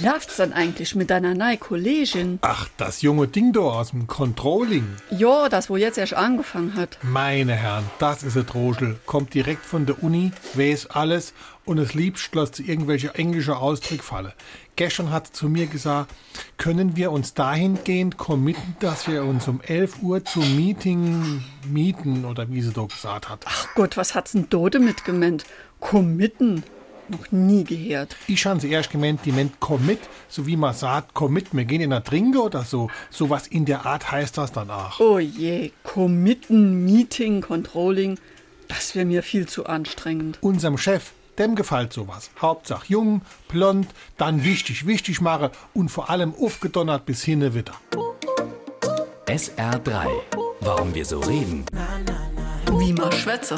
Wie läuft's denn eigentlich mit deiner neuen Kollegin? Ach, das junge Ding da aus dem Controlling. Ja, das wo jetzt erst angefangen hat. Meine Herren, das ist ein Droschel. Kommt direkt von der Uni, weiß alles und es liebst lässt sie irgendwelche englische Ausdrücke fallen. Gestern hat sie zu mir gesagt, können wir uns dahingehend committen, dass wir uns um 11 Uhr zum Meeting mieten oder wie sie doch gesagt hat. Ach Gott, was hat's denn Dode mitgemeint? Committen. Noch nie gehört. Ich habe sie erst gemeint, die meint Commit, so wie man sagt, Commit, wir gehen in der Trinke oder so. Sowas in der Art heißt das dann auch. Oh je, Committen, Meeting, Controlling. Das wäre mir viel zu anstrengend. Unserem Chef, dem gefällt sowas. Hauptsache jung, blond, dann wichtig, wichtig mache und vor allem aufgedonnert bis hinne wieder. SR3. Warum wir so reden. Wie man schwätze.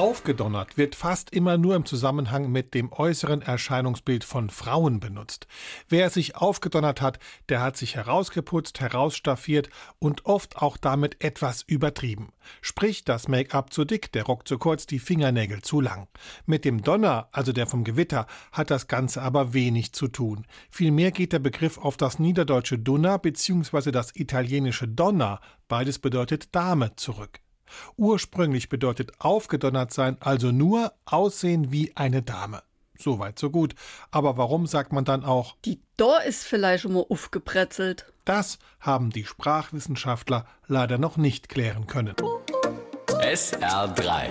Aufgedonnert wird fast immer nur im Zusammenhang mit dem äußeren Erscheinungsbild von Frauen benutzt. Wer sich aufgedonnert hat, der hat sich herausgeputzt, herausstaffiert und oft auch damit etwas übertrieben. Sprich, das Make-up zu dick, der Rock zu kurz, die Fingernägel zu lang. Mit dem Donner, also der vom Gewitter, hat das Ganze aber wenig zu tun. Vielmehr geht der Begriff auf das niederdeutsche Dunna bzw. das italienische Donna, beides bedeutet Dame, zurück. Ursprünglich bedeutet aufgedonnert sein also nur aussehen wie eine Dame. Soweit, so gut. Aber warum sagt man dann auch, Die da ist vielleicht schon mal aufgebrezelt. das haben die Sprachwissenschaftler leider noch nicht klären können. SR3.